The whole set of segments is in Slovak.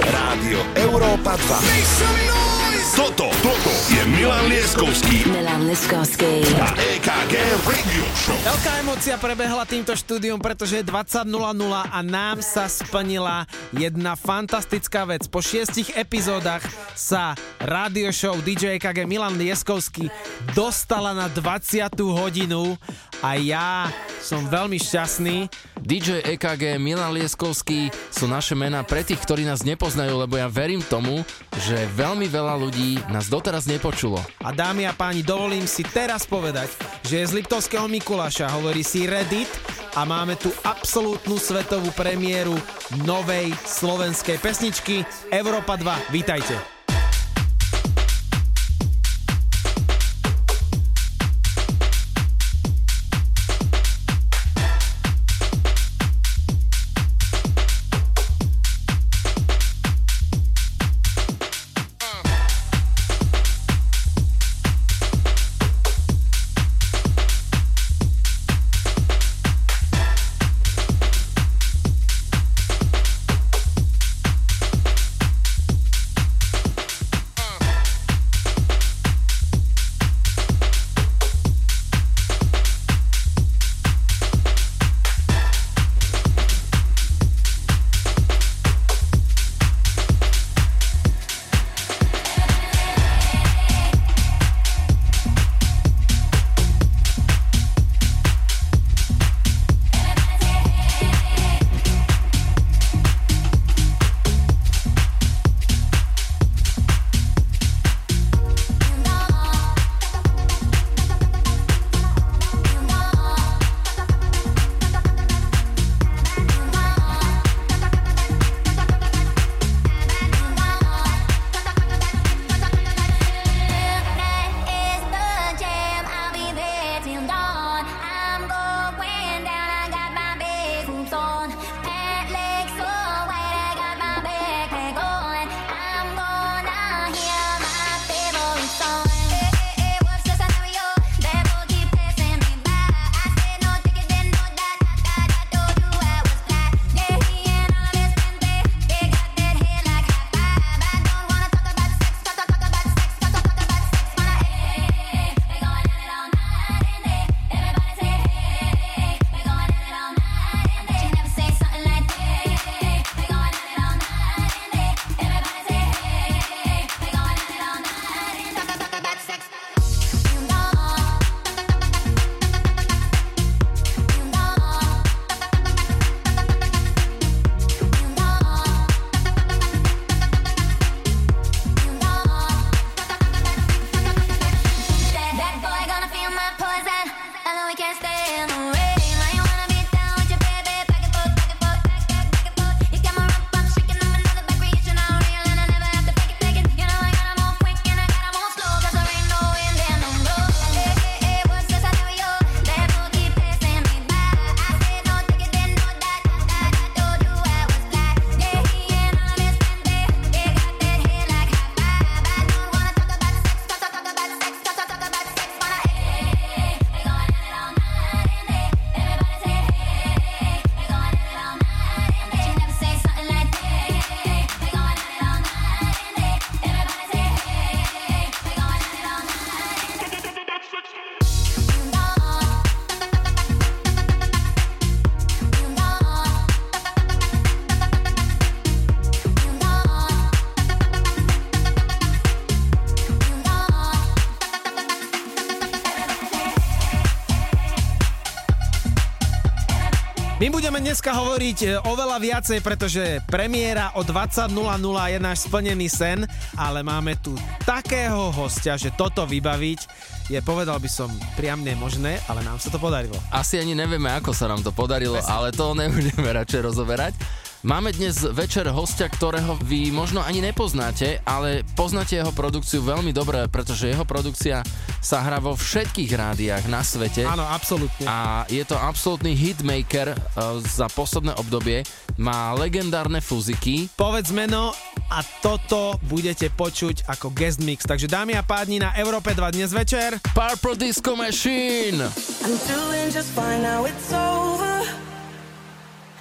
Rádio Európa 2. Toto, toto je Milan Lieskovský Milan Liskovský. a EKG Radio Show. Veľká emocia prebehla týmto štúdiom, pretože je 20.00 a nám sa splnila jedna fantastická vec. Po šiestich epizódach sa radio show DJ KG Milan Lieskovský dostala na 20. hodinu a ja som veľmi šťastný. DJ EKG, Milan Lieskovský sú naše mená pre tých, ktorí nás nepoznajú, lebo ja verím tomu, že veľmi veľa ľudí nás doteraz nepočulo. A dámy a páni, dovolím si teraz povedať, že je z Liptovského Mikuláša, hovorí si Reddit a máme tu absolútnu svetovú premiéru novej slovenskej pesničky Európa 2. Vítajte. Dneska hovoriť e, oveľa viacej, pretože premiéra o 20.00 je náš splnený sen, ale máme tu takého hostia, že toto vybaviť je, povedal by som, priam nemožné, ale nám sa to podarilo. Asi ani nevieme, ako sa nám to podarilo, ale to nebudeme radšej rozoberať. Máme dnes večer hostia, ktorého vy možno ani nepoznáte, ale poznáte jeho produkciu veľmi dobre, pretože jeho produkcia sa hrá vo všetkých rádiách na svete. Áno, absolútne. A je to absolútny hitmaker eh, za posledné obdobie. Má legendárne fuziky. Povedz meno a toto budete počuť ako guest mix. Takže dámy a páni na Európe 2 dnes večer. Purple Disco Machine! I'm doing just fine now it's over.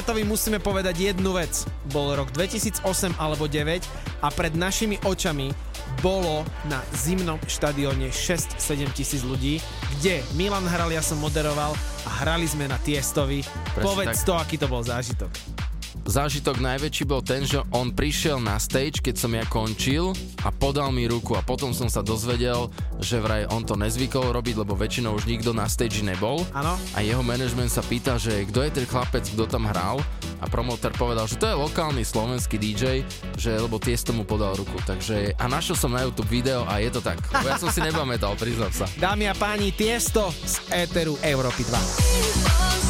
Interpretovi musíme povedať jednu vec. Bol rok 2008 alebo 9 a pred našimi očami bolo na zimnom štadióne 6-7 tisíc ľudí, kde Milan hral, ja som moderoval a hrali sme na Tiestovi. Presne Povedz tak. to, aký to bol zážitok. Zážitok najväčší bol ten, že on prišiel na stage, keď som ja končil a podal mi ruku a potom som sa dozvedel, že vraj on to nezvykol robiť, lebo väčšinou už nikto na stage nebol. Áno. A jeho management sa pýta, že kto je ten chlapec, kto tam hral a promoter povedal, že to je lokálny slovenský DJ, že lebo Tiesto mu podal ruku. Takže a našiel som na YouTube video a je to tak. Ja som si nepamätal, priznám sa. Dámy a páni, Tiesto z Éteru Európy 2.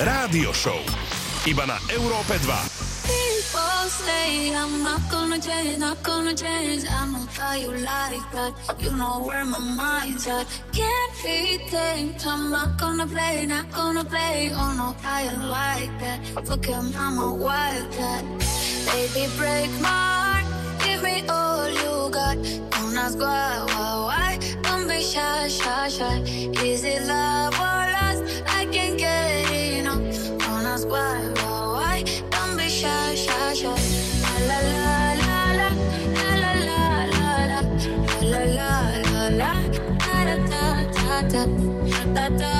Rádio Show. Iba na Európe 2. People say I'm not gonna change, not gonna change. I know how you like that. You know where my mind's at. Can't be tamed. I'm not gonna play, not gonna play. Oh no, like that. Fuck him, I'm a wildcat. Baby, break my heart. Give me all you got. Don't ask why, why, why. Don't be shy, shy, shy. Is it love or da da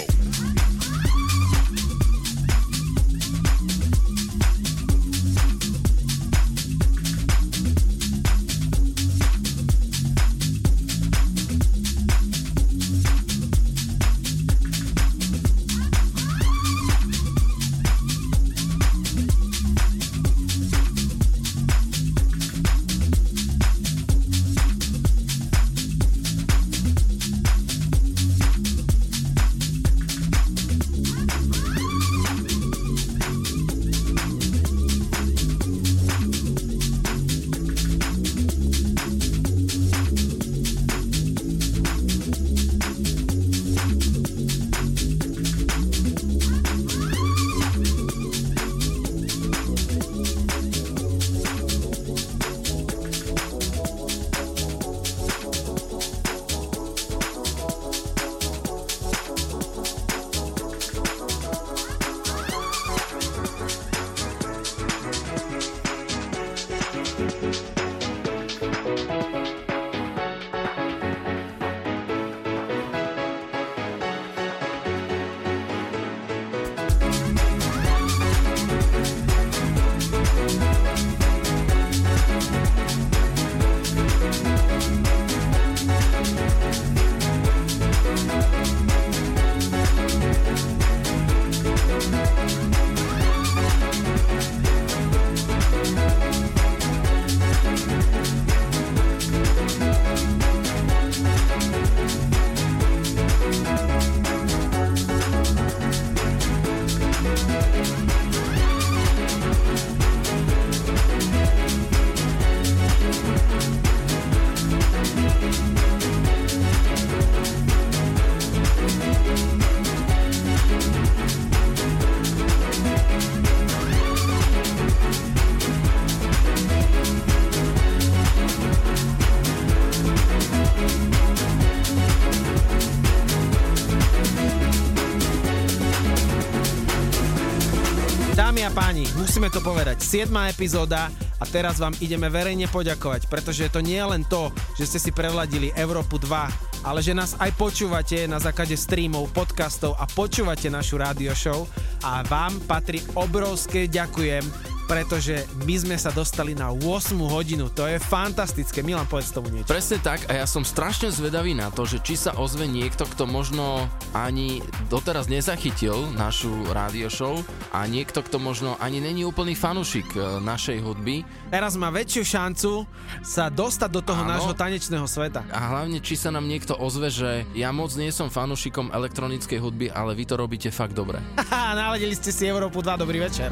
Musíme to povedať. 7. epizóda a teraz vám ideme verejne poďakovať, pretože to nie je len to, že ste si prevladili Európu 2, ale že nás aj počúvate na základe streamov, podcastov a počúvate našu rádio show a vám patrí obrovské ďakujem, pretože my sme sa dostali na 8 hodinu. To je fantastické. Milan, povedz tomu niečo. Presne tak a ja som strašne zvedavý na to, že či sa ozve niekto, kto možno ani doteraz nezachytil našu rádio show a niekto, kto možno ani není úplný fanušik e, našej hudby Teraz má väčšiu šancu sa dostať do toho Áno. nášho tanečného sveta. a hlavne či sa nám niekto ozve, že ja moc nie som fanušikom elektronickej hudby, ale vy to robíte fakt dobre. Naladili ste si Európu 2, dobrý večer.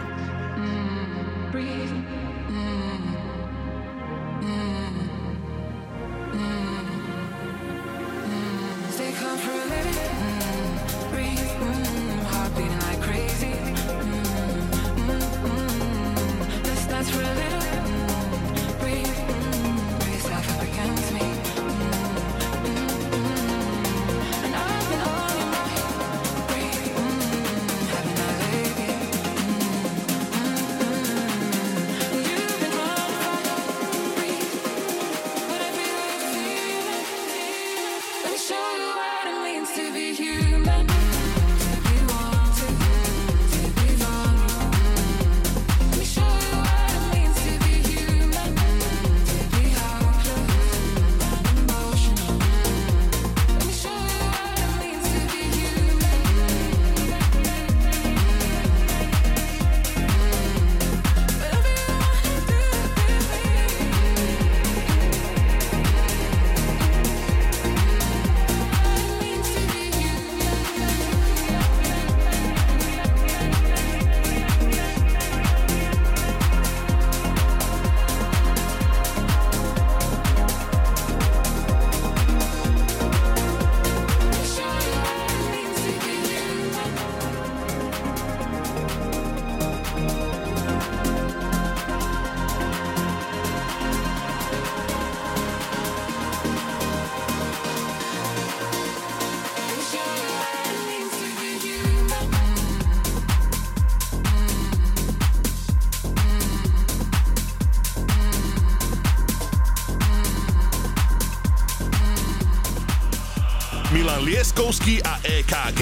Lieskovský a EKG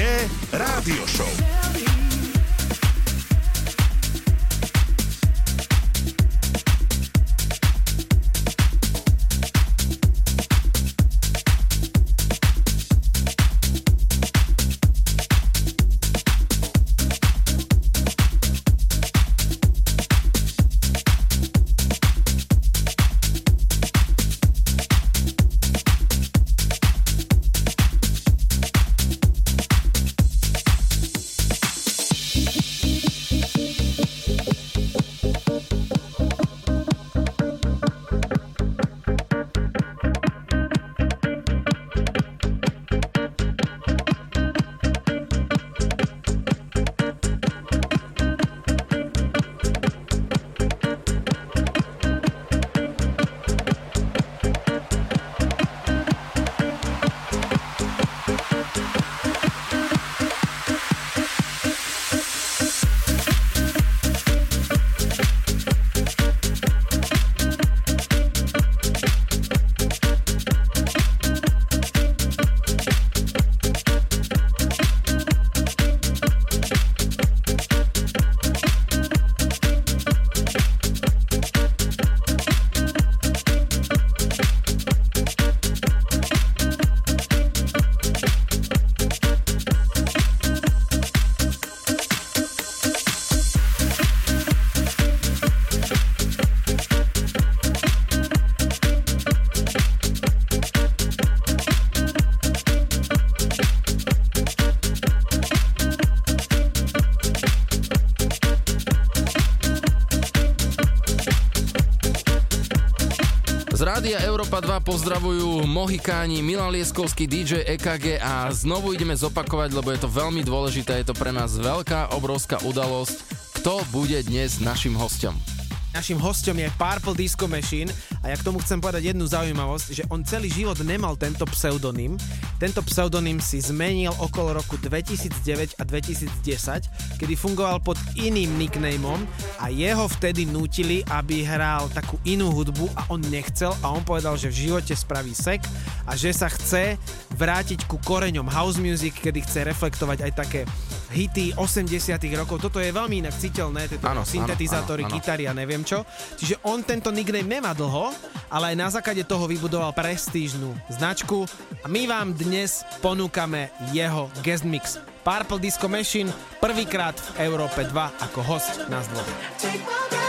Rádio Show. Rádia Európa 2 pozdravujú Mohikáni, Milan Lieskovský, DJ EKG a znovu ideme zopakovať, lebo je to veľmi dôležité, je to pre nás veľká, obrovská udalosť. Kto bude dnes našim hostom? Našim hostom je Purple Disco Machine a ja k tomu chcem povedať jednu zaujímavosť, že on celý život nemal tento pseudonym. Tento pseudonym si zmenil okolo roku 2009 a 2010, kedy fungoval pod iným nicknameom a jeho vtedy nútili, aby hral takú inú hudbu a on nechcel a on povedal, že v živote spraví sek a že sa chce vrátiť ku koreňom house music, kedy chce reflektovať aj také hity 80 rokov. Toto je veľmi inak citeľné, tieto syntetizátory, áno. gitary a neviem čo. Čiže on tento nickname nemá dlho, ale aj na základe toho vybudoval prestížnú značku a my vám dnes ponúkame jeho guest mix. Purple Disco Machine prvýkrát v Európe 2 ako host nás dvoch.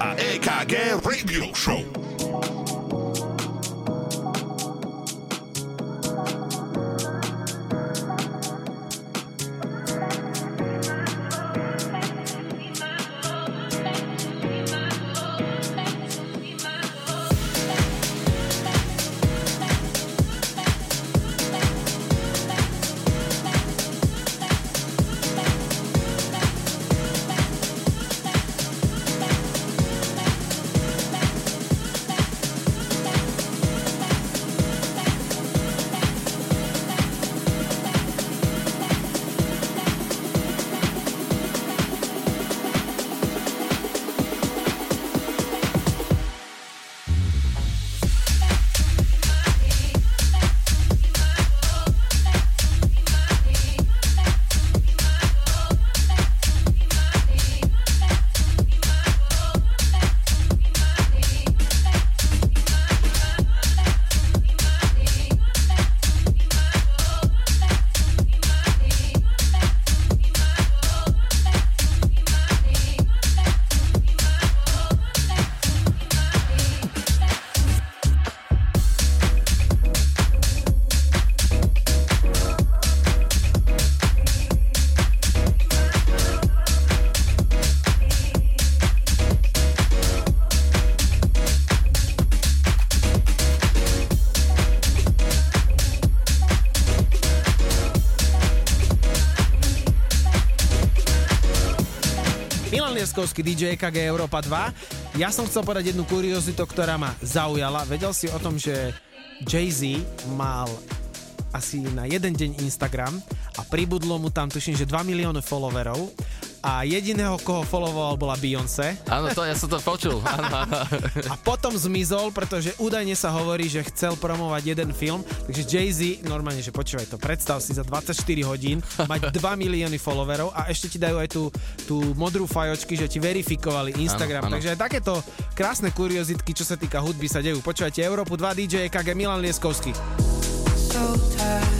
a EKG Radio Show. Milan Lieskovský, DJ EKG Európa 2. Ja som chcel povedať jednu kuriozitu, ktorá ma zaujala. Vedel si o tom, že Jay-Z mal asi na jeden deň Instagram a pribudlo mu tam, tuším, že 2 milióny followerov a jediného, koho followoval, bola Beyoncé. Áno, to ja som to počul. Áno, áno. A potom zmizol, pretože údajne sa hovorí, že chcel promovať jeden film, takže Jay-Z, normálne, že počúvaj to, predstav si za 24 hodín mať 2 milióny followerov a ešte ti dajú aj tú, tú modrú fajočky, že ti verifikovali Instagram. Áno, áno. Takže aj takéto krásne kuriozitky, čo sa týka hudby, sa dejú. Počúvajte Európu 2 DJ KG Milan Lieskovský. so tired,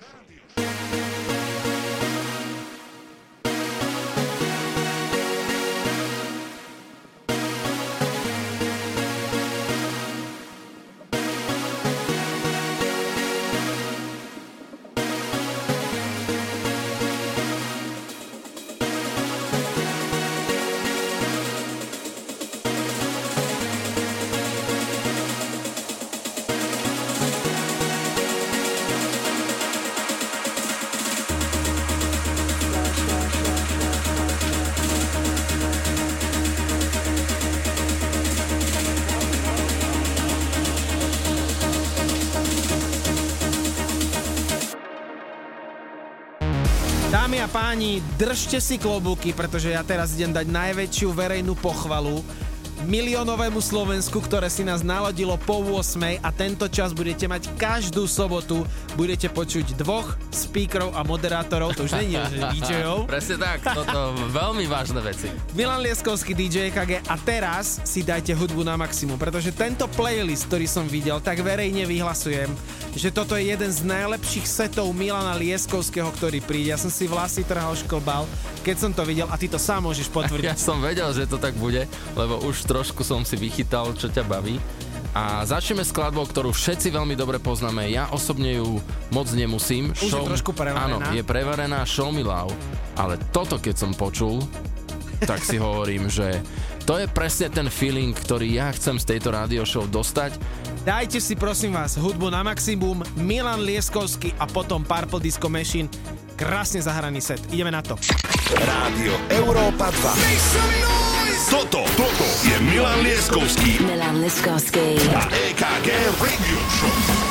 Dámy a páni, držte si klobúky, pretože ja teraz idem dať najväčšiu verejnú pochvalu miliónovému Slovensku, ktoré si nás naladilo po 8 a tento čas budete mať každú sobotu, budete počuť dvoch speakerov a moderátorov, to už že DJov. Presne tak, toto veľmi vážne veci. Milan Lieskovský DJ KG a teraz si dajte hudbu na maximum, pretože tento playlist, ktorý som videl, tak verejne vyhlasujem, že toto je jeden z najlepších setov Milana Lieskovského, ktorý príde. Ja som si vlasy trhal šklbal, keď som to videl a ty to sám môžeš Ja potvrdiť. som vedel, že to tak bude, lebo už trošku som si vychytal, čo ťa baví. A začneme skladbou, ktorú všetci veľmi dobre poznáme. Ja osobne ju moc nemusím. Už je trošku prevarená. Áno, je prevarená Show Me Love. Ale toto, keď som počul, tak si hovorím, že to je presne ten feeling, ktorý ja chcem z tejto radio show dostať. Dajte si prosím vás hudbu na maximum, Milan Lieskovský a potom Purple Disco Machine. Krásne zahraný set. Ideme na to. Rádio Európa 2. Toto, toto je Milan Lieskovský Milan Liskovsky. a EKG Radio Show.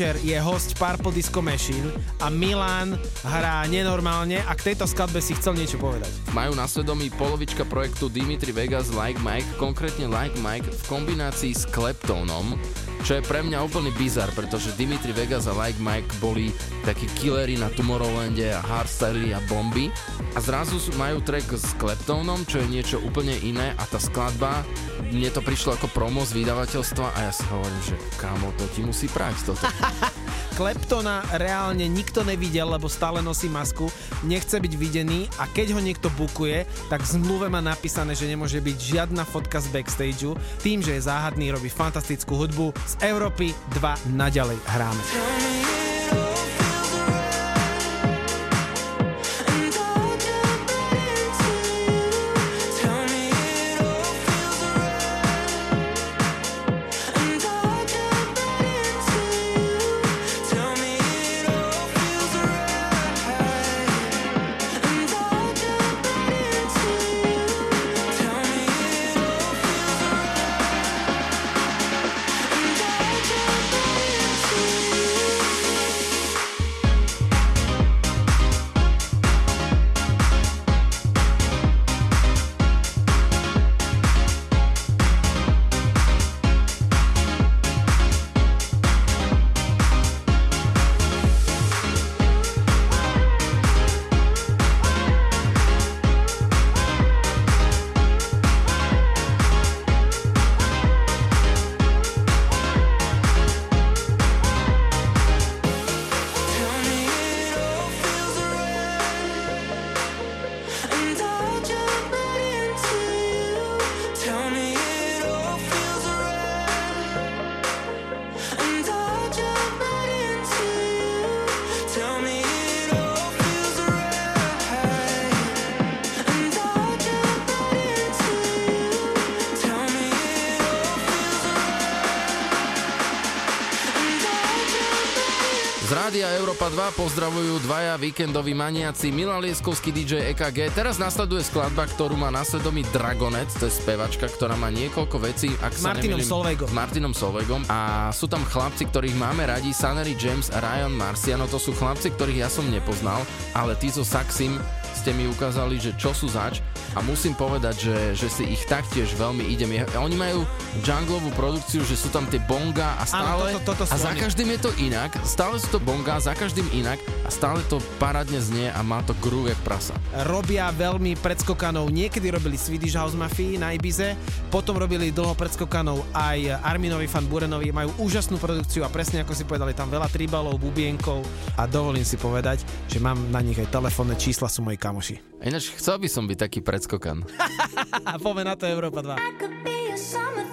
večer je host Purple Disco Machine a Milan hrá nenormálne a k tejto skladbe si chcel niečo povedať. Majú na svedomí polovička projektu Dimitri Vegas Like Mike, konkrétne Like Mike v kombinácii s Kleptónom, čo je pre mňa úplný bizar, pretože Dimitri Vegas a Like Mike boli takí killery na Tomorrowlande a hardstyly a bomby a zrazu majú track s Kleptónom, čo je niečo úplne iné a tá skladba, mne to prišlo ako promo z vydavateľstva a ja si hovorím, že kámo, to ti musí prať toto. Kleptona reálne nikto nevidel, lebo stále nosí masku, nechce byť videný a keď ho niekto bukuje, tak v zmluve má napísané, že nemôže byť žiadna fotka z backstageu. Tým, že je záhadný, robí fantastickú hudbu. Z Európy 2 naďalej hráme. Pozdravujú dvaja víkendoví maniaci Milan Lieskovský DJ EKG. Teraz nasleduje skladba, ktorú má na svedomí Dragonec, to je spevačka, ktorá má niekoľko vecí. Ak sa Martinom nemýlim. S Martinom Solveigom. A sú tam chlapci, ktorých máme radi, Sanery James a Ryan Marciano. To sú chlapci, ktorých ja som nepoznal, ale tí so Saxim ste mi ukázali, že čo sú zač a musím povedať, že, že si ich taktiež veľmi idem. Oni majú junglovú produkciu, že sú tam tie bonga a stále... Áno, toto- toto a za oni. každým je to inak, stále sú to bonga, za každým inak a stále to parádne znie a má to groove jak prasa. Robia veľmi predskokanov. Niekedy robili Swedish House Mafii na Ibize, potom robili dlho predskokanov aj Arminovi fan Burenovi. Majú úžasnú produkciu a presne ako si povedali, tam veľa tribalov, bubienkov a dovolím si povedať, že mám na nich aj telefónne čísla, sú moji kamoši. Ináč chcel by som byť taký predskokan. Poďme na to Európa 2.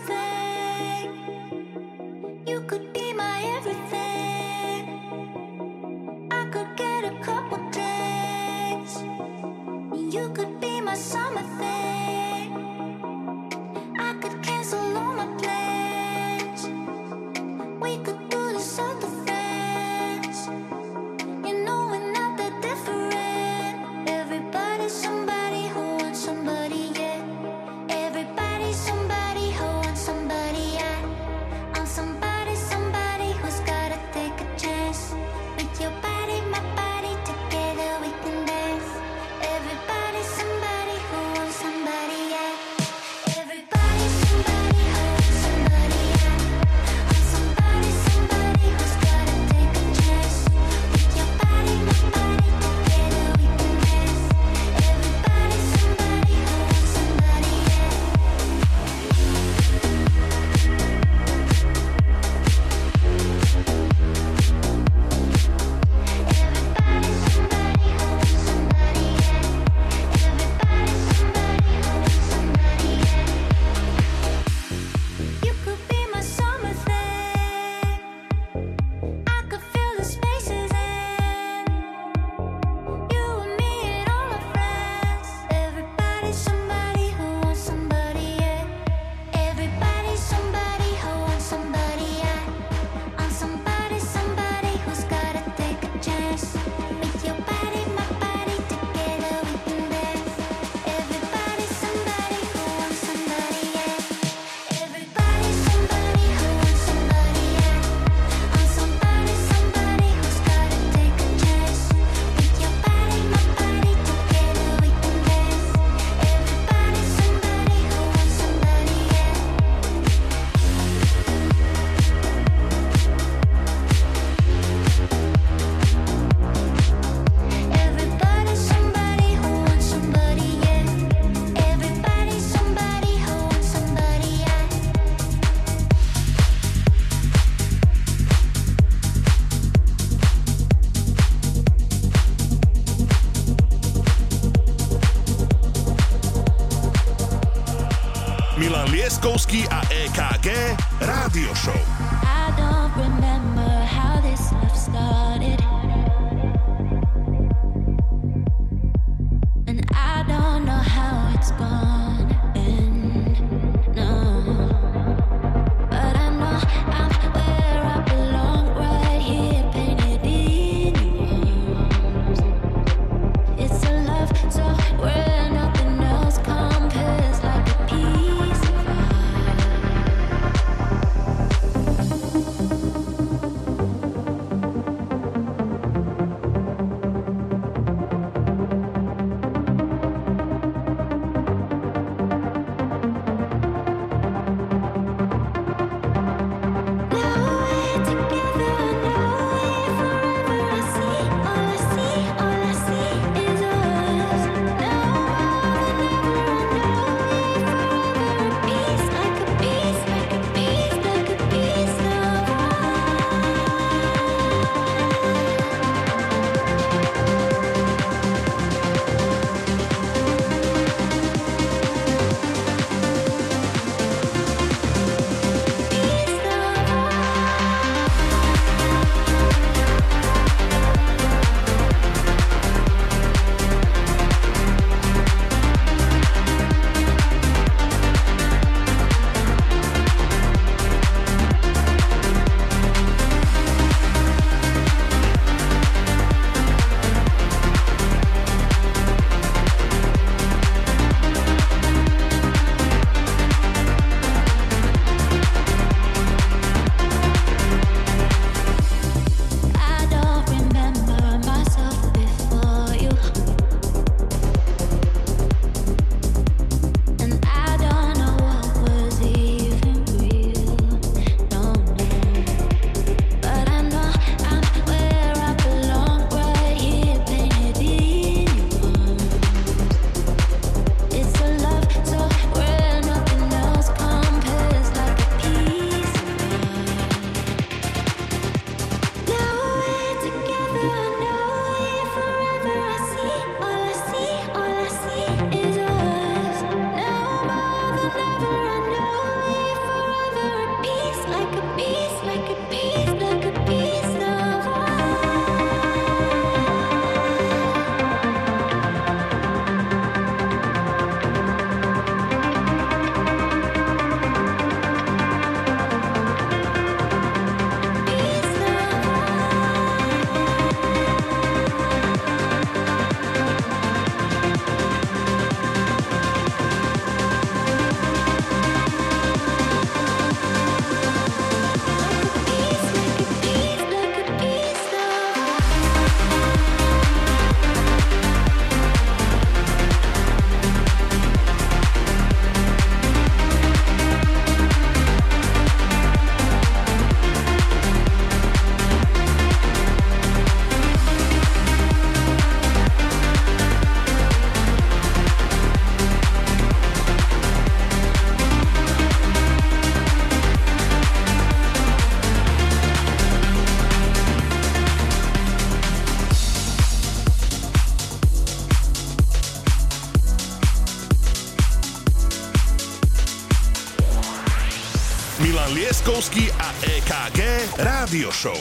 Liptovský a EKG Rádio Show.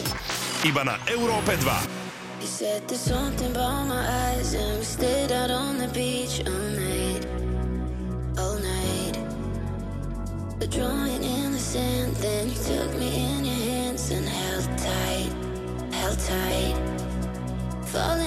Iba na Európe 2. You said there's something about my eyes And we stayed out on the beach all night All night The drawing in the sand Then you took me in your hands And held tight, held tight Falling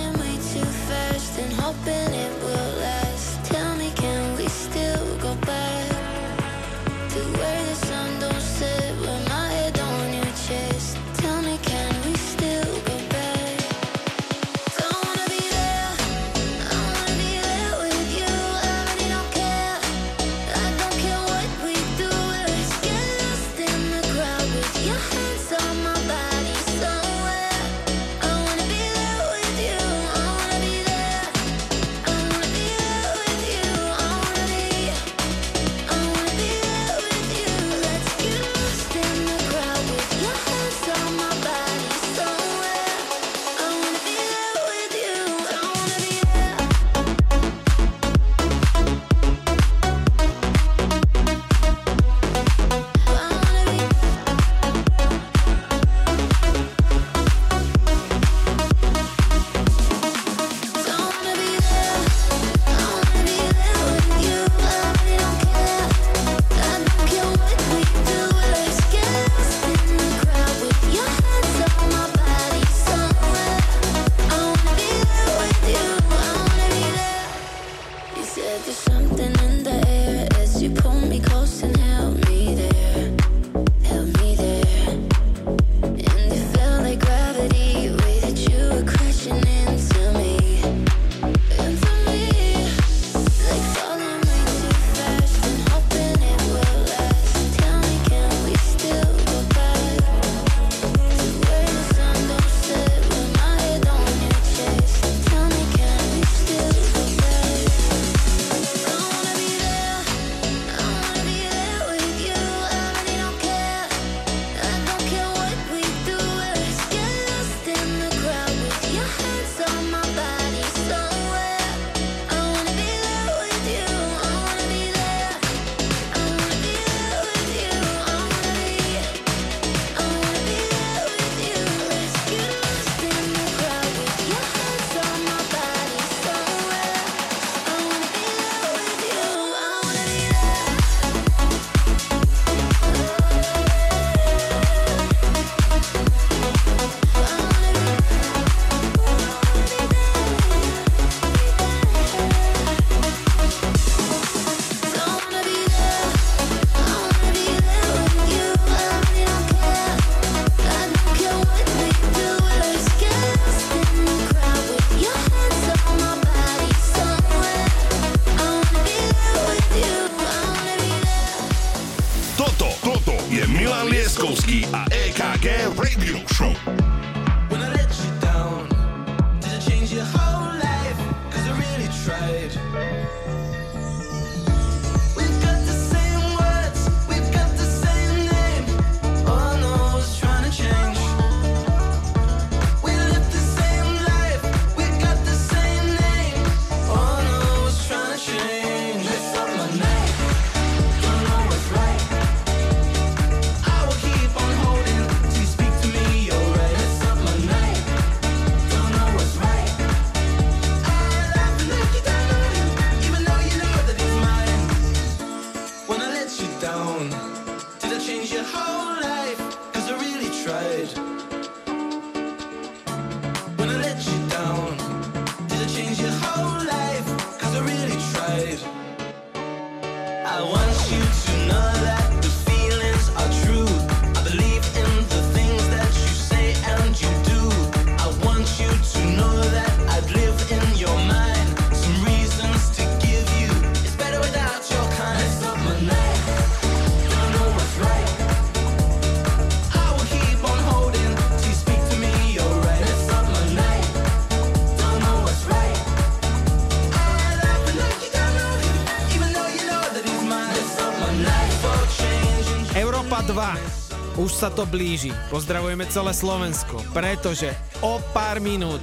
sa to blíži. Pozdravujeme celé Slovensko, pretože o pár minút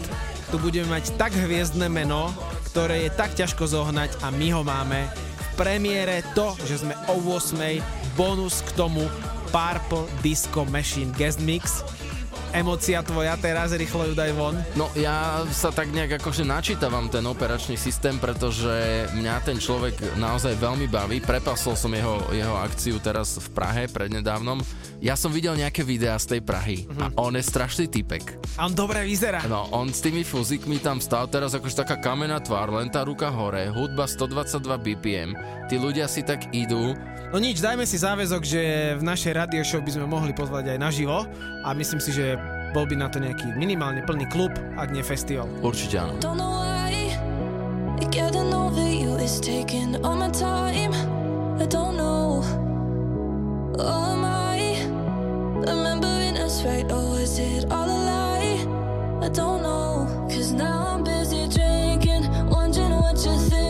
tu budeme mať tak hviezdne meno, ktoré je tak ťažko zohnať a my ho máme v premiére to, že sme o 8. bonus k tomu Purple Disco Machine Guest Mix Emocia tvoja teraz, rýchlo ju daj von. No ja sa tak nejak akože načítavam ten operačný systém, pretože mňa ten človek naozaj veľmi baví. Prepasol som jeho, jeho akciu teraz v Prahe prednedávnom. Ja som videl nejaké videá z tej Prahy mm-hmm. a mhm. on je strašný typek. A on dobre vyzerá. No, on s tými fuzikmi tam stál teraz akože taká kamená tvár, len tá ruka hore, hudba 122 BPM. Tí ľudia si tak idú, No nič, dajme si záväzok, že v našej radio show by sme mohli pozvať aj naživo a myslím si, že bol by na to nejaký minimálne plný klub, ak nie festival. Určite áno. I don't know. Cause now I'm busy drinking, wondering what you think.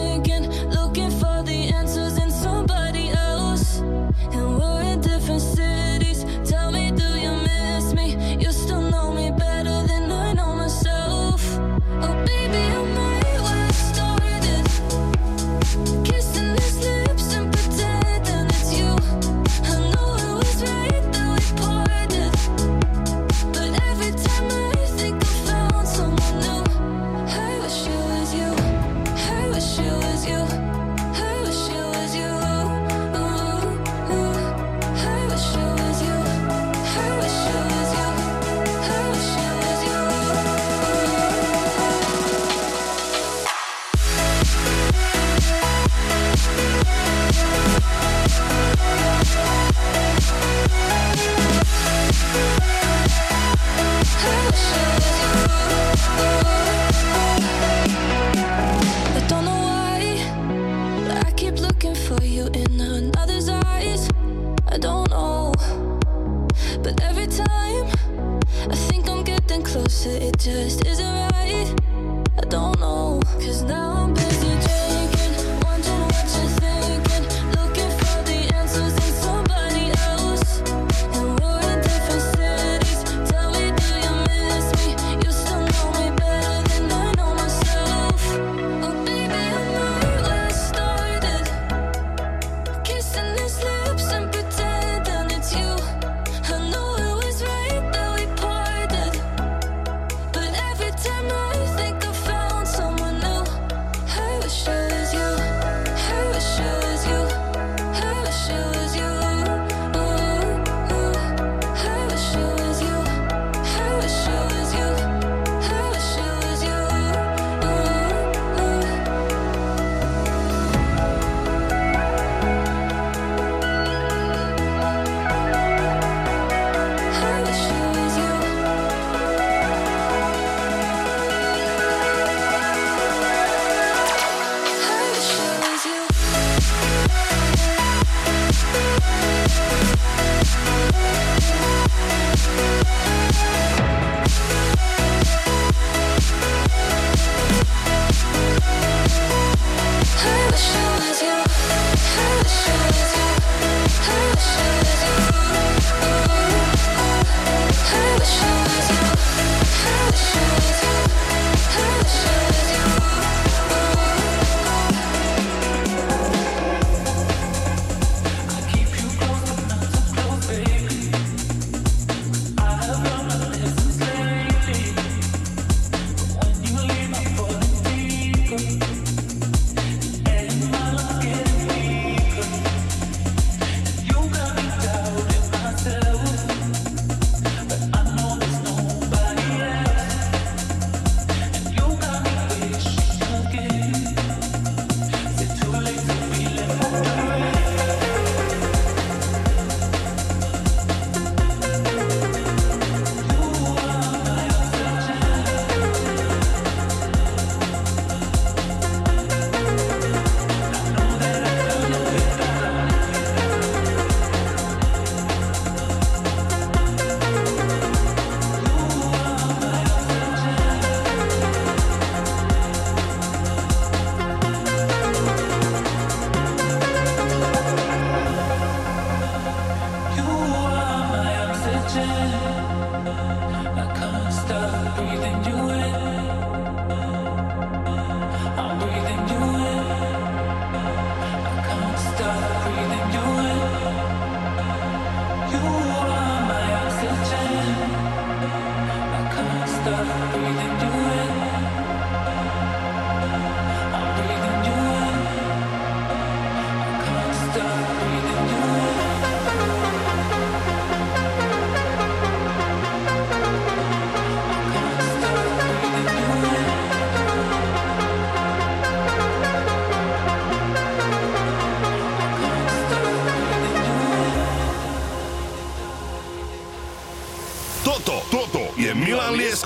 it just isn't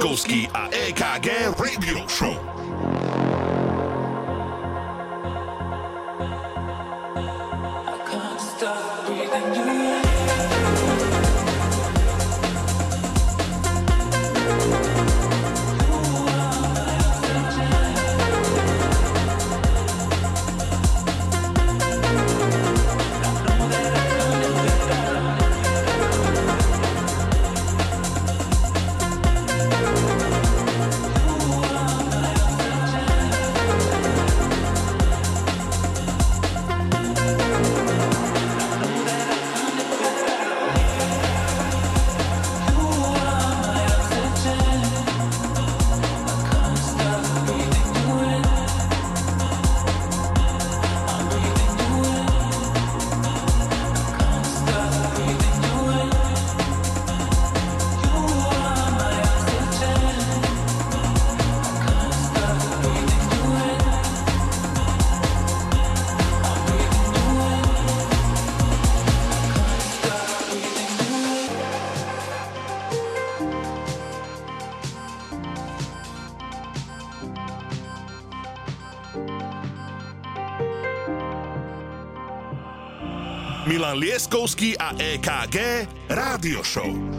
Milan Lieskovský a EKG Milan Lieskovský a EKG Rádio Show.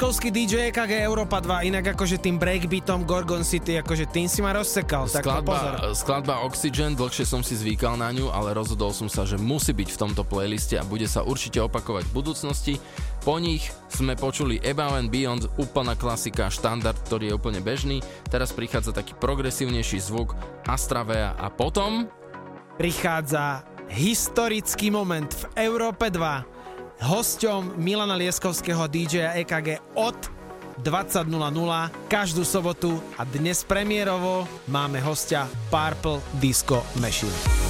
Lieskovský DJ EKG Európa 2, inak akože tým breakbeatom Gorgon City, akože tým si ma rozsekal, tak pozor. Skladba, skladba Oxygen, dlhšie som si zvykal na ňu, ale rozhodol som sa, že musí byť v tomto playliste a bude sa určite opakovať v budúcnosti. Po nich sme počuli Above and Beyond, úplná klasika, štandard, ktorý je úplne bežný. Teraz prichádza taký progresívnejší zvuk Astravea a potom... Prichádza historický moment v Európe 2. Hosťom Milana Lieskovského DJ EKG od 20.00 každú sobotu a dnes premiérovo máme hostia Purple Disco Machine.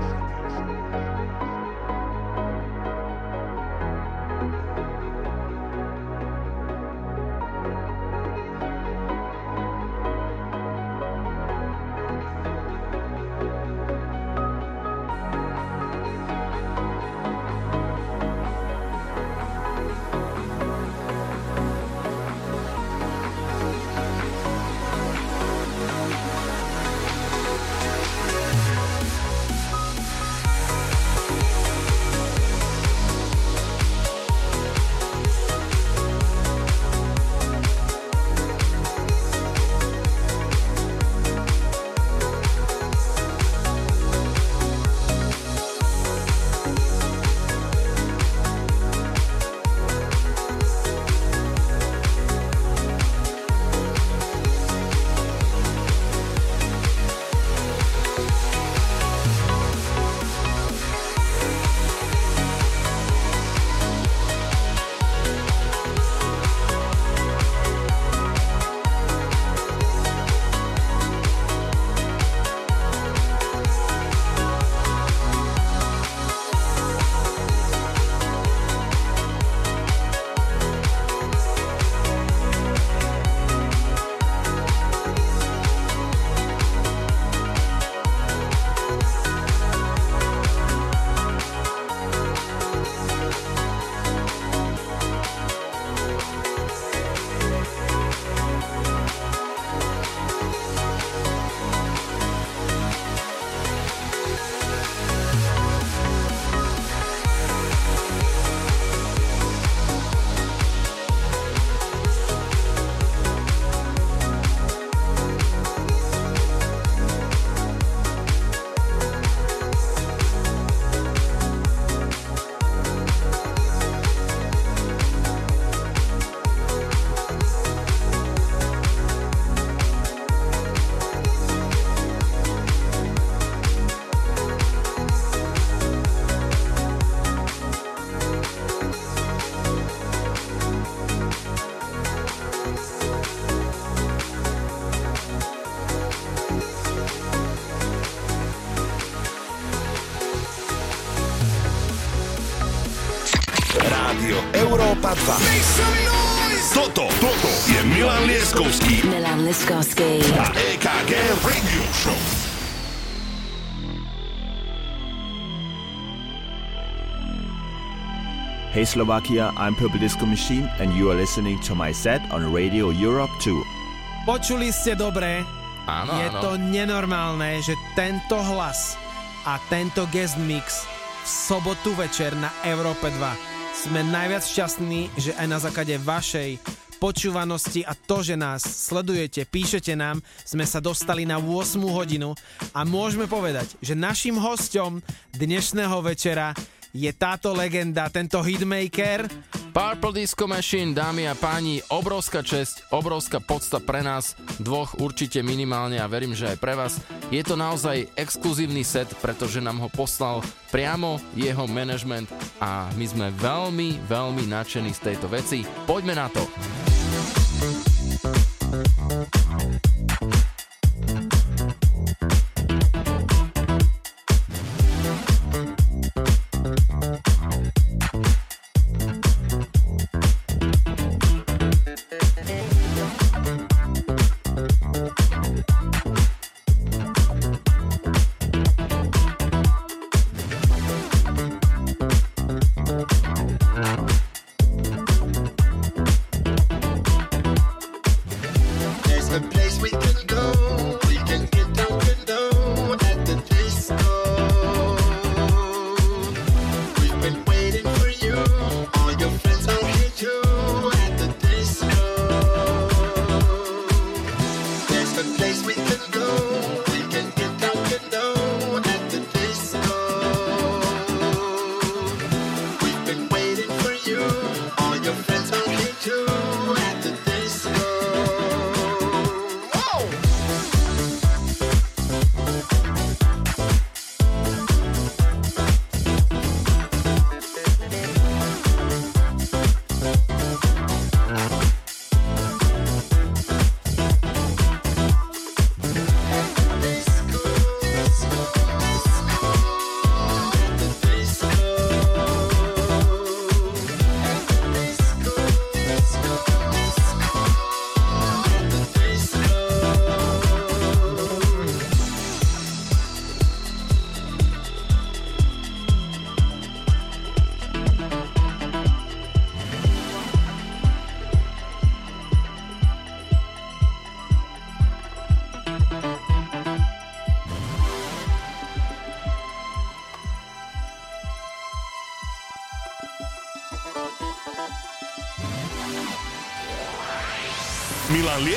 22. Toto, toto je Milan leskovský. Milan Lieskovský. A EKG Radio Show. Hey Slovakia, I'm Purple Disco Machine and you are listening to my set on Radio Europe 2. Počuli ste dobre? Áno, Je áno. to nenormálne, že tento hlas a tento guest mix v sobotu večer na Európe 2 sme najviac šťastní, že aj na základe vašej počúvanosti a to, že nás sledujete, píšete nám, sme sa dostali na 8 hodinu a môžeme povedať, že našim hostom dnešného večera je táto legenda, tento hitmaker, Purple Disco Machine, dámy a páni, obrovská česť, obrovská podsta pre nás, dvoch určite minimálne a verím, že aj pre vás. Je to naozaj exkluzívny set, pretože nám ho poslal priamo jeho management a my sme veľmi, veľmi nadšení z tejto veci. Poďme na to.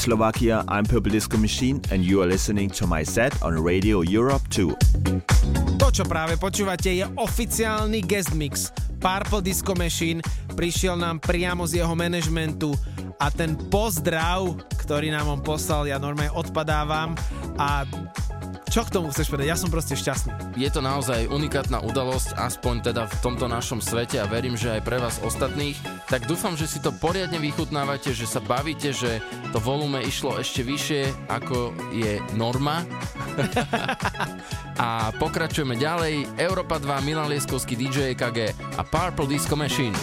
Slovakia, I'm Purple Disco Machine and you are listening to my set on Radio Europe 2. To, čo práve počúvate, je oficiálny guest mix. Purple Disco Machine prišiel nám priamo z jeho manažmentu a ten pozdrav, ktorý nám on poslal, ja normálne odpadávam a čo k tomu chceš povedať? Ja som proste šťastný. Je to naozaj unikátna udalosť, aspoň teda v tomto našom svete a verím, že aj pre vás ostatných. Tak dúfam, že si to poriadne vychutnávate, že sa bavíte, že to volume išlo ešte vyššie, ako je norma. a pokračujeme ďalej. Europa 2, Milan Lieskovský, DJ EKG a Purple Disco Machine.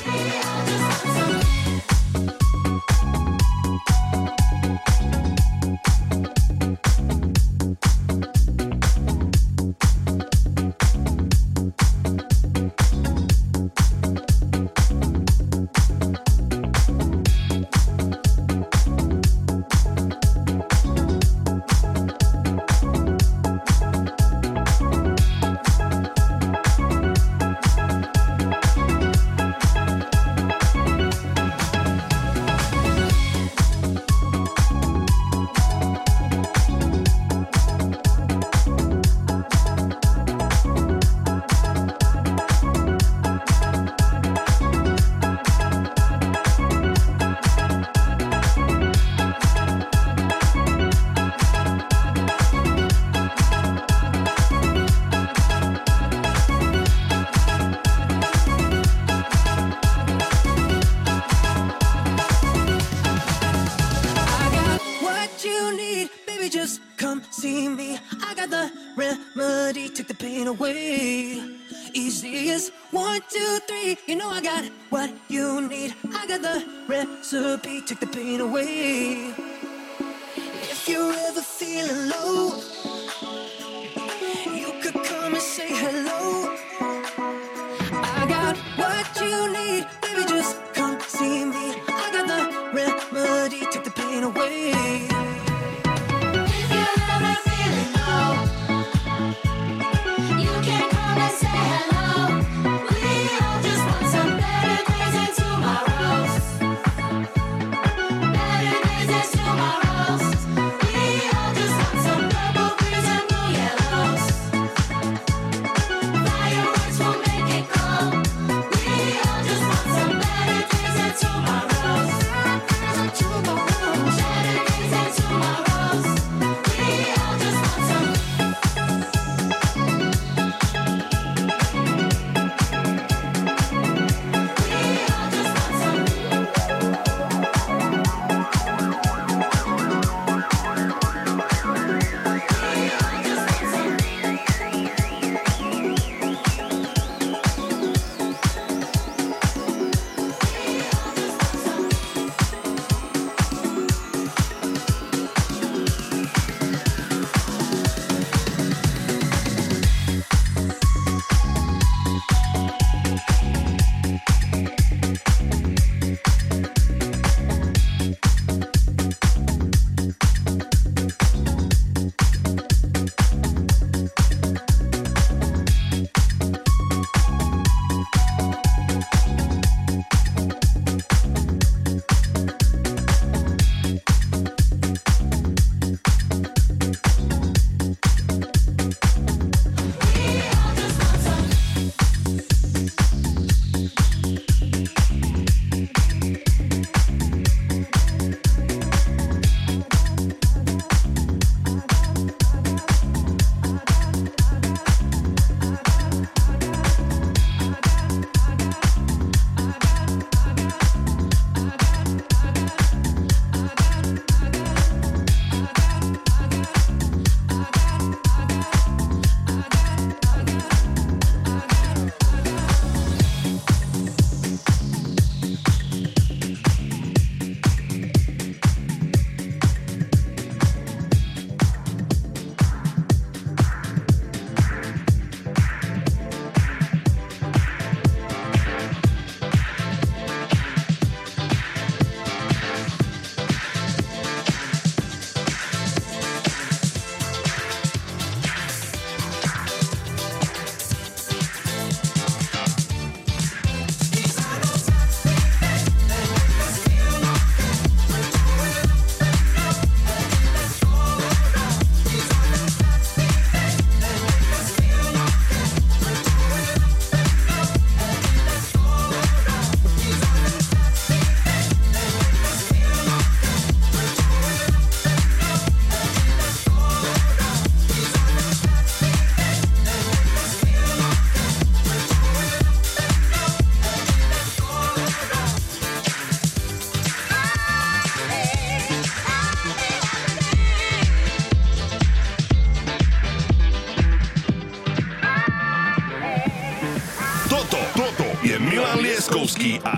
Lieskovský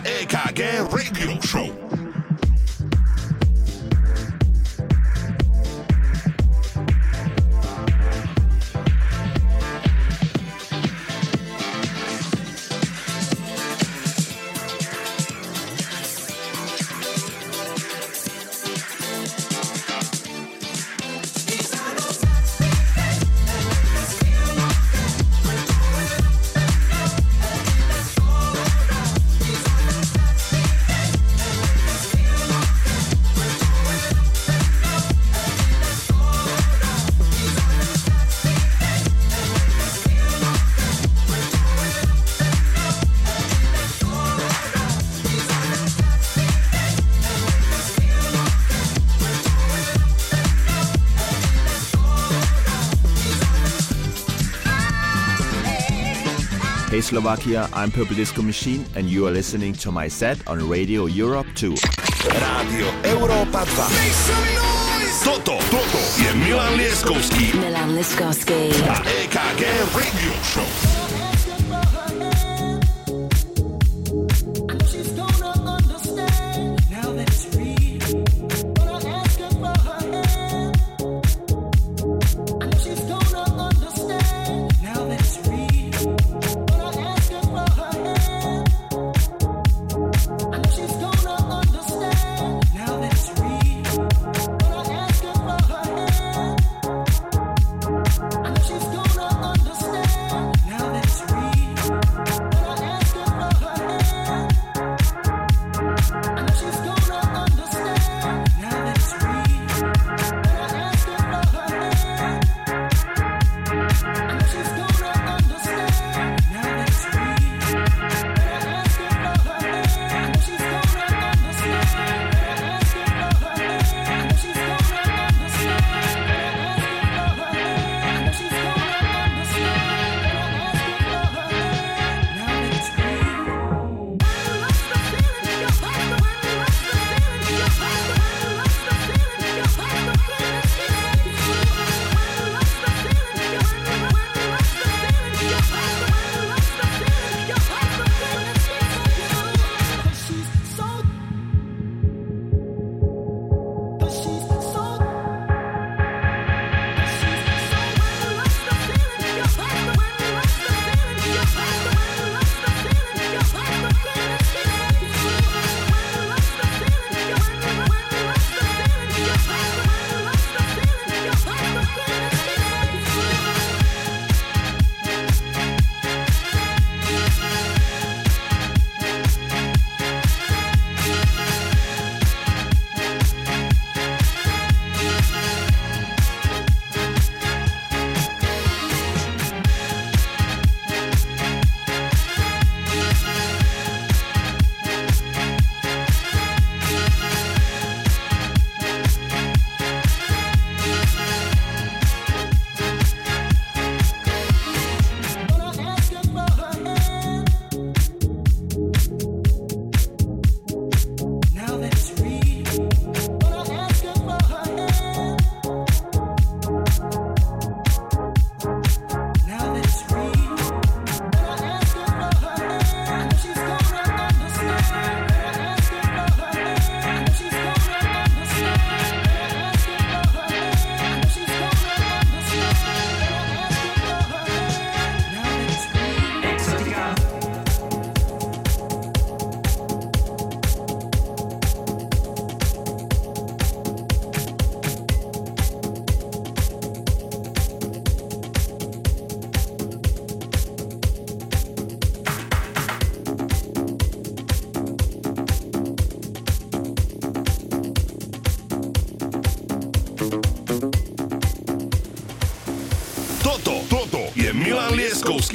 Slovakia, I'm Purple Disco Machine and you are listening to my set on Radio Europe 2. Rádio Európa 2. Toto, toto je Milan Lieskovský Milan Liskovský. a EKG Radio Show.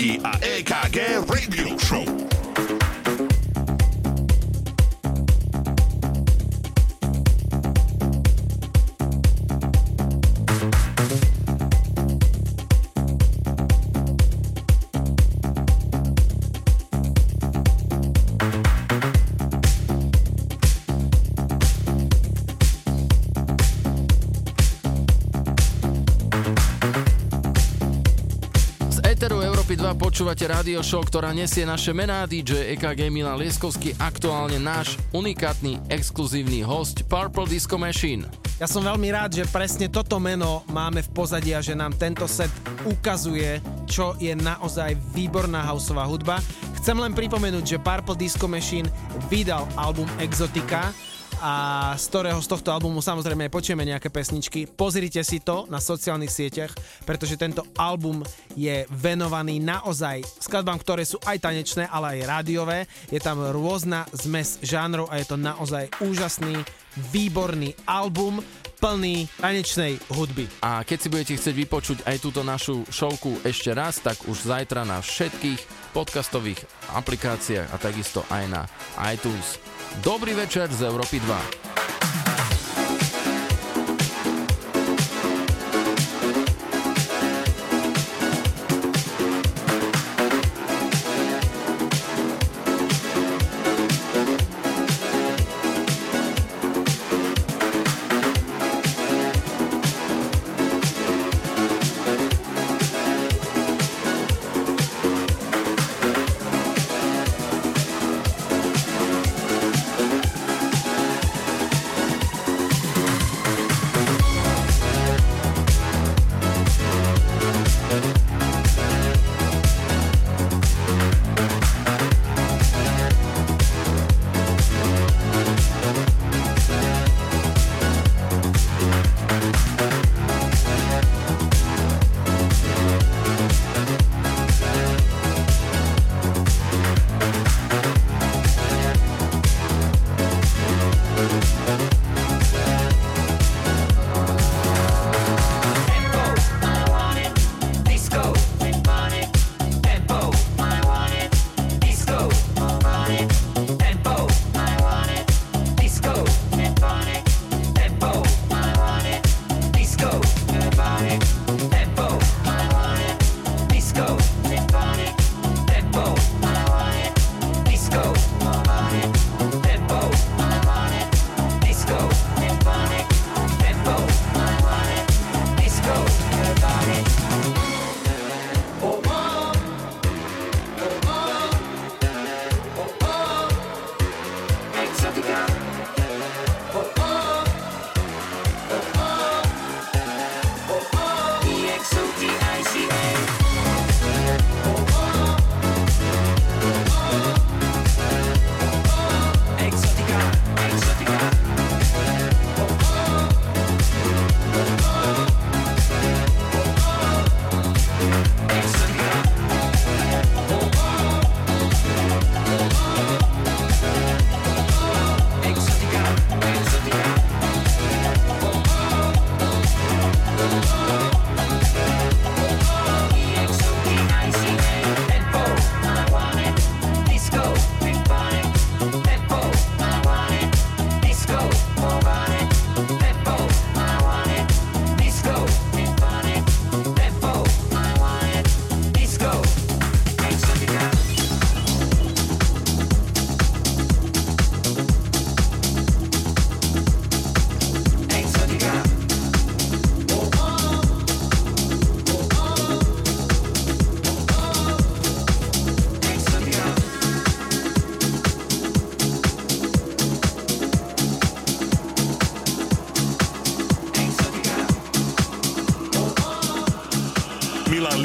Lieskovský a EKG Radio Eteru Európy 2 počúvate rádio show, ktorá nesie naše mená DJ EKG Milan Lieskovský, aktuálne náš unikátny exkluzívny host Purple Disco Machine. Ja som veľmi rád, že presne toto meno máme v pozadí a že nám tento set ukazuje, čo je naozaj výborná houseová hudba. Chcem len pripomenúť, že Purple Disco Machine vydal album Exotica a z ktorého z tohto albumu samozrejme počujeme nejaké pesničky. Pozrite si to na sociálnych sieťach, pretože tento album je venovaný naozaj skladbám, ktoré sú aj tanečné, ale aj rádiové. Je tam rôzna zmes žánrov a je to naozaj úžasný, výborný album plný tanečnej hudby. A keď si budete chcieť vypočuť aj túto našu showku ešte raz, tak už zajtra na všetkých podcastových aplikáciách a takisto aj na iTunes. Dobrý večer z Európy 2.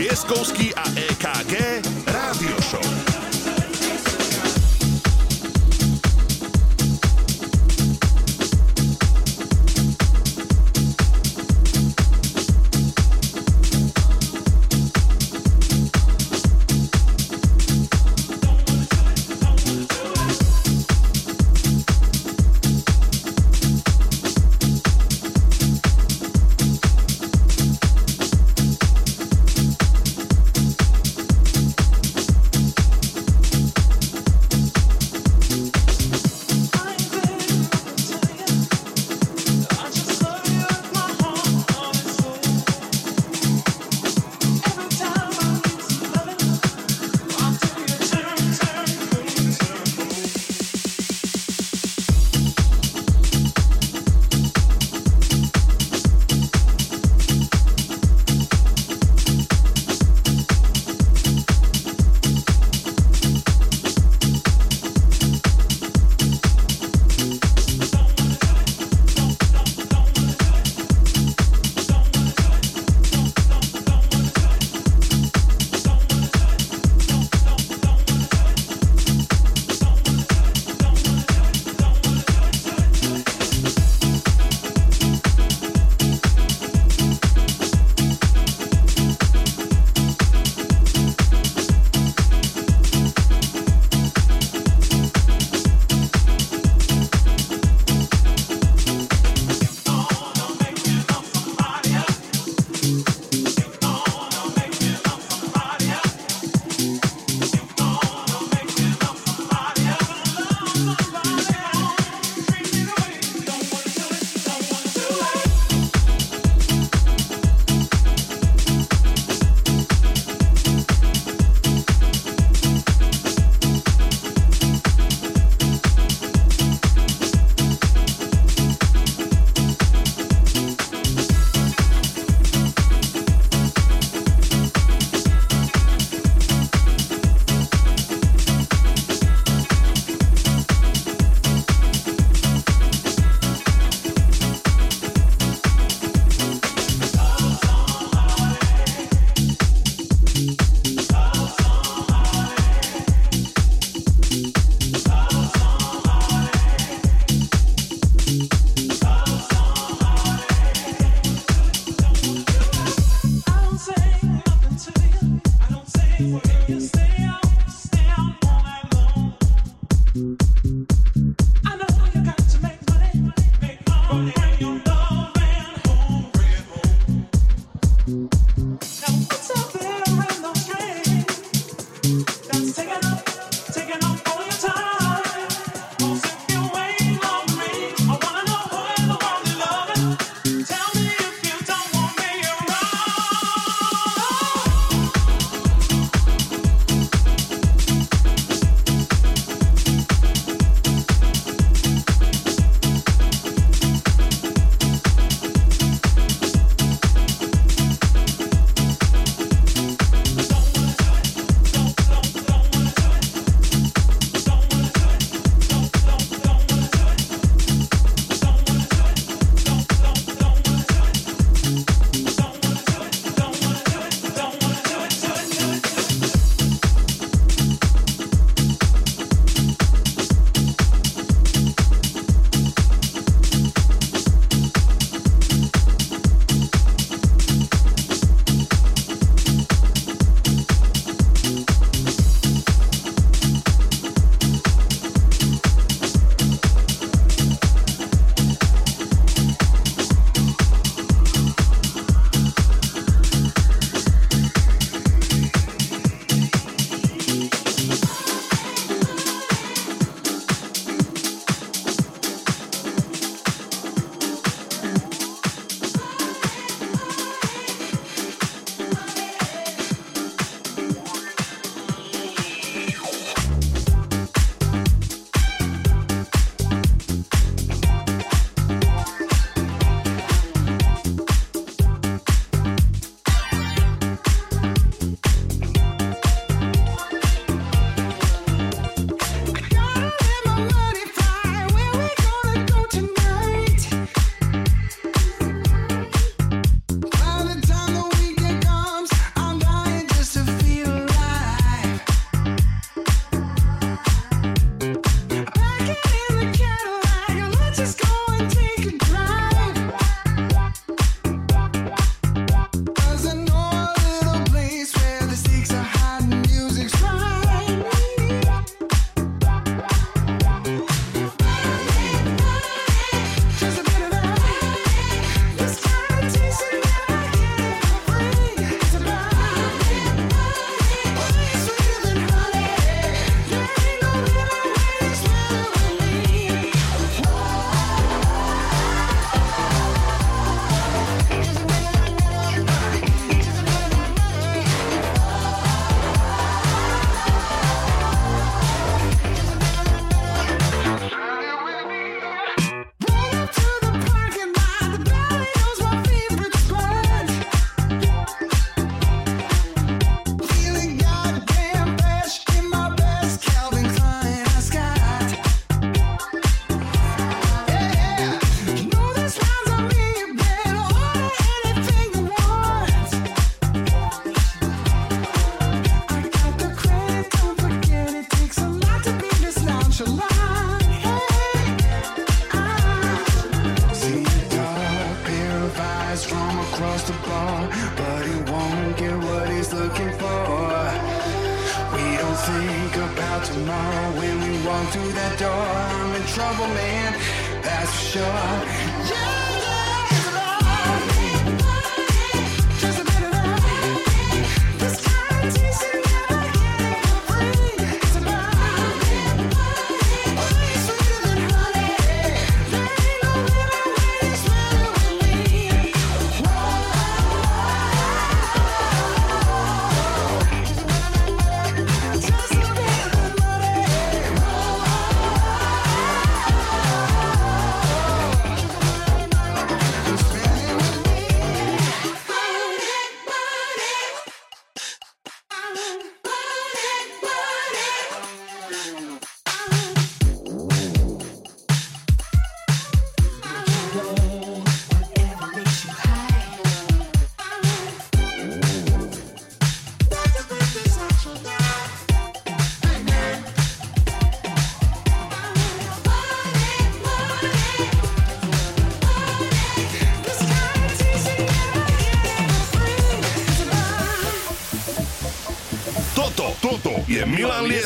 Milan Lieskovský a EKG Rádio Show.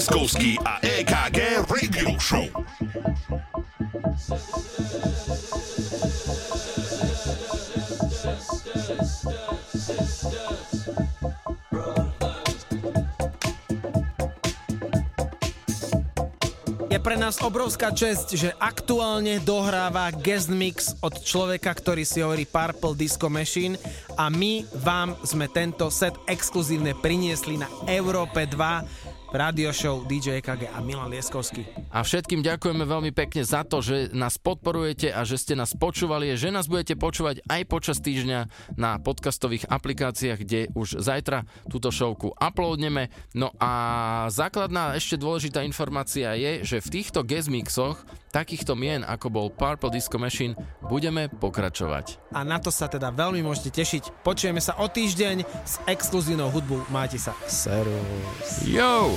Milan Lieskovský a EKG Radio Show. Je pre nás obrovská česť, že aktuálne dohráva guest mix od človeka, ktorý si hovorí Purple Disco Machine a my vám sme tento set exkluzívne priniesli na Európe 2 radio show DJ EKG a Milan Lieskovský. A všetkým ďakujeme veľmi pekne za to, že nás podporujete a že ste nás počúvali, že nás budete počúvať aj počas týždňa na podcastových aplikáciách, kde už zajtra túto showku uploadneme. No a základná ešte dôležitá informácia je, že v týchto guest mixoch takýchto mien, ako bol Purple Disco Machine, budeme pokračovať. A na to sa teda veľmi môžete tešiť. Počujeme sa o týždeň s exkluzívnou hudbou. Majte sa. Serus. Yo!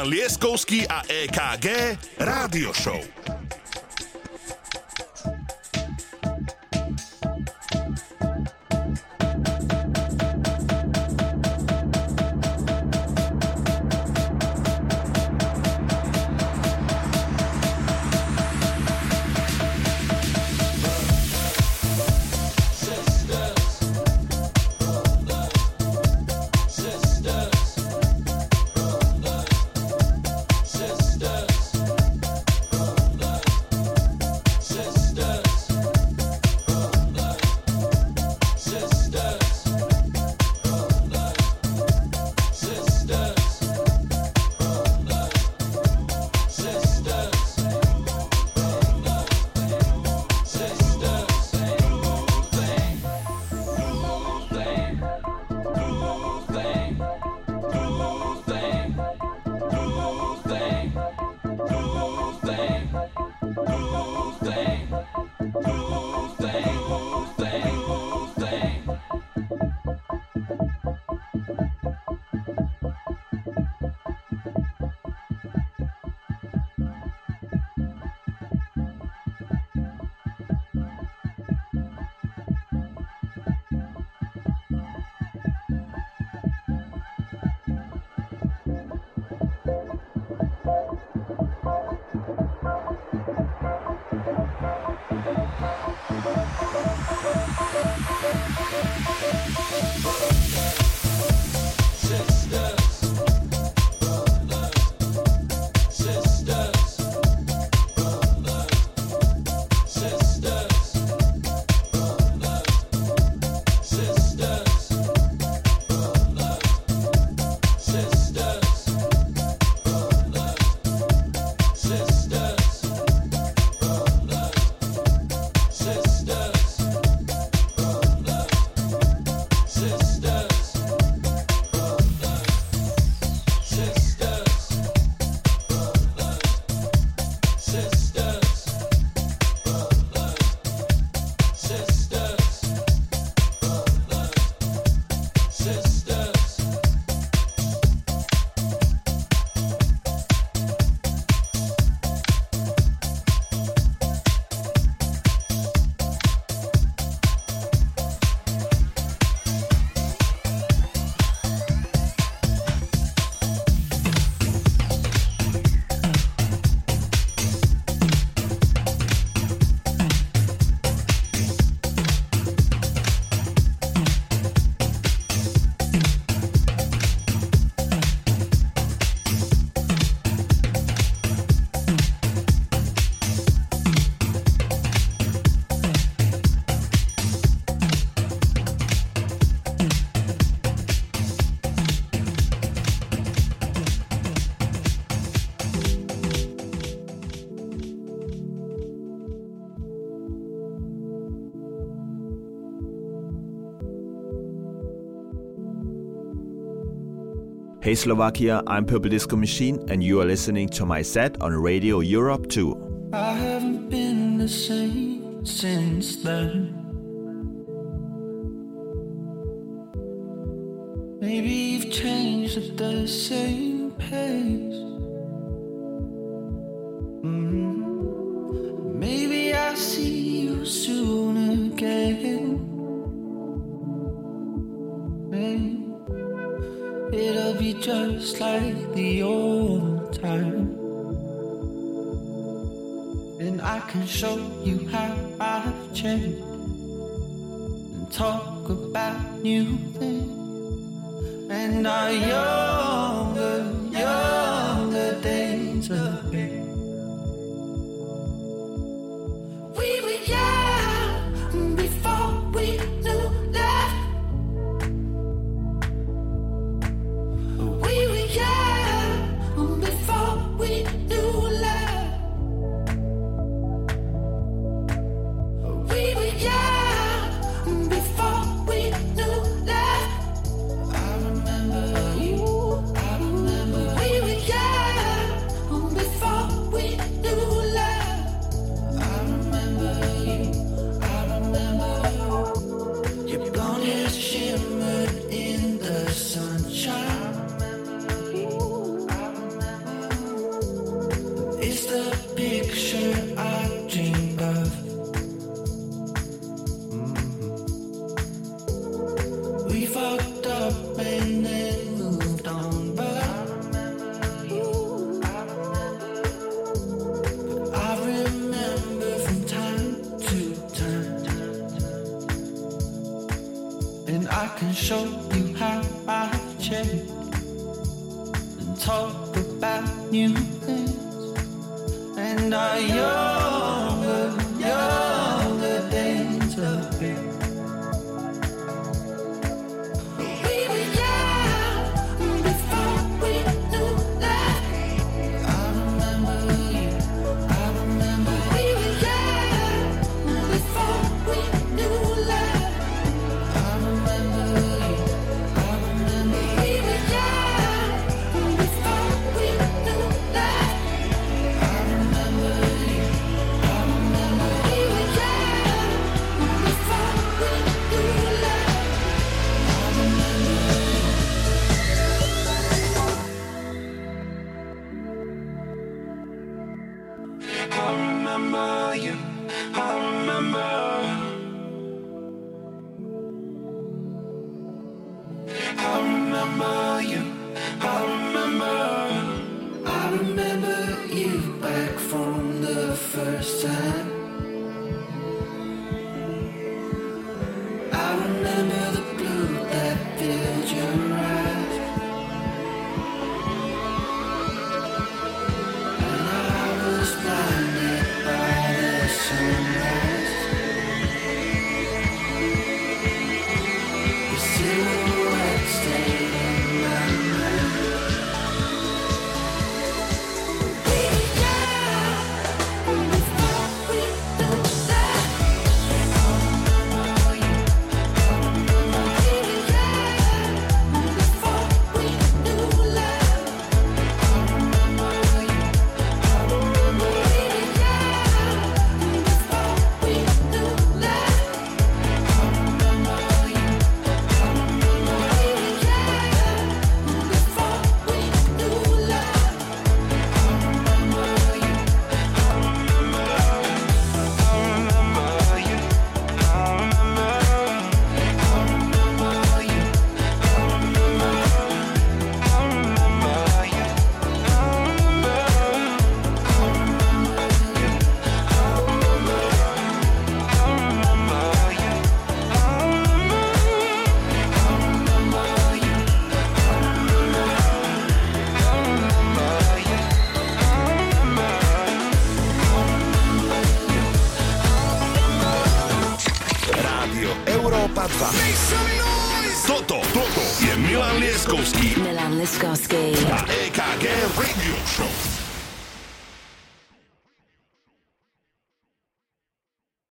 Milan Lieskovský a EKG Rádio Show. Hey Slovakia, I'm Purple Disco Machine, and you are listening to my set on Radio Europe 2. I haven't been the same since then.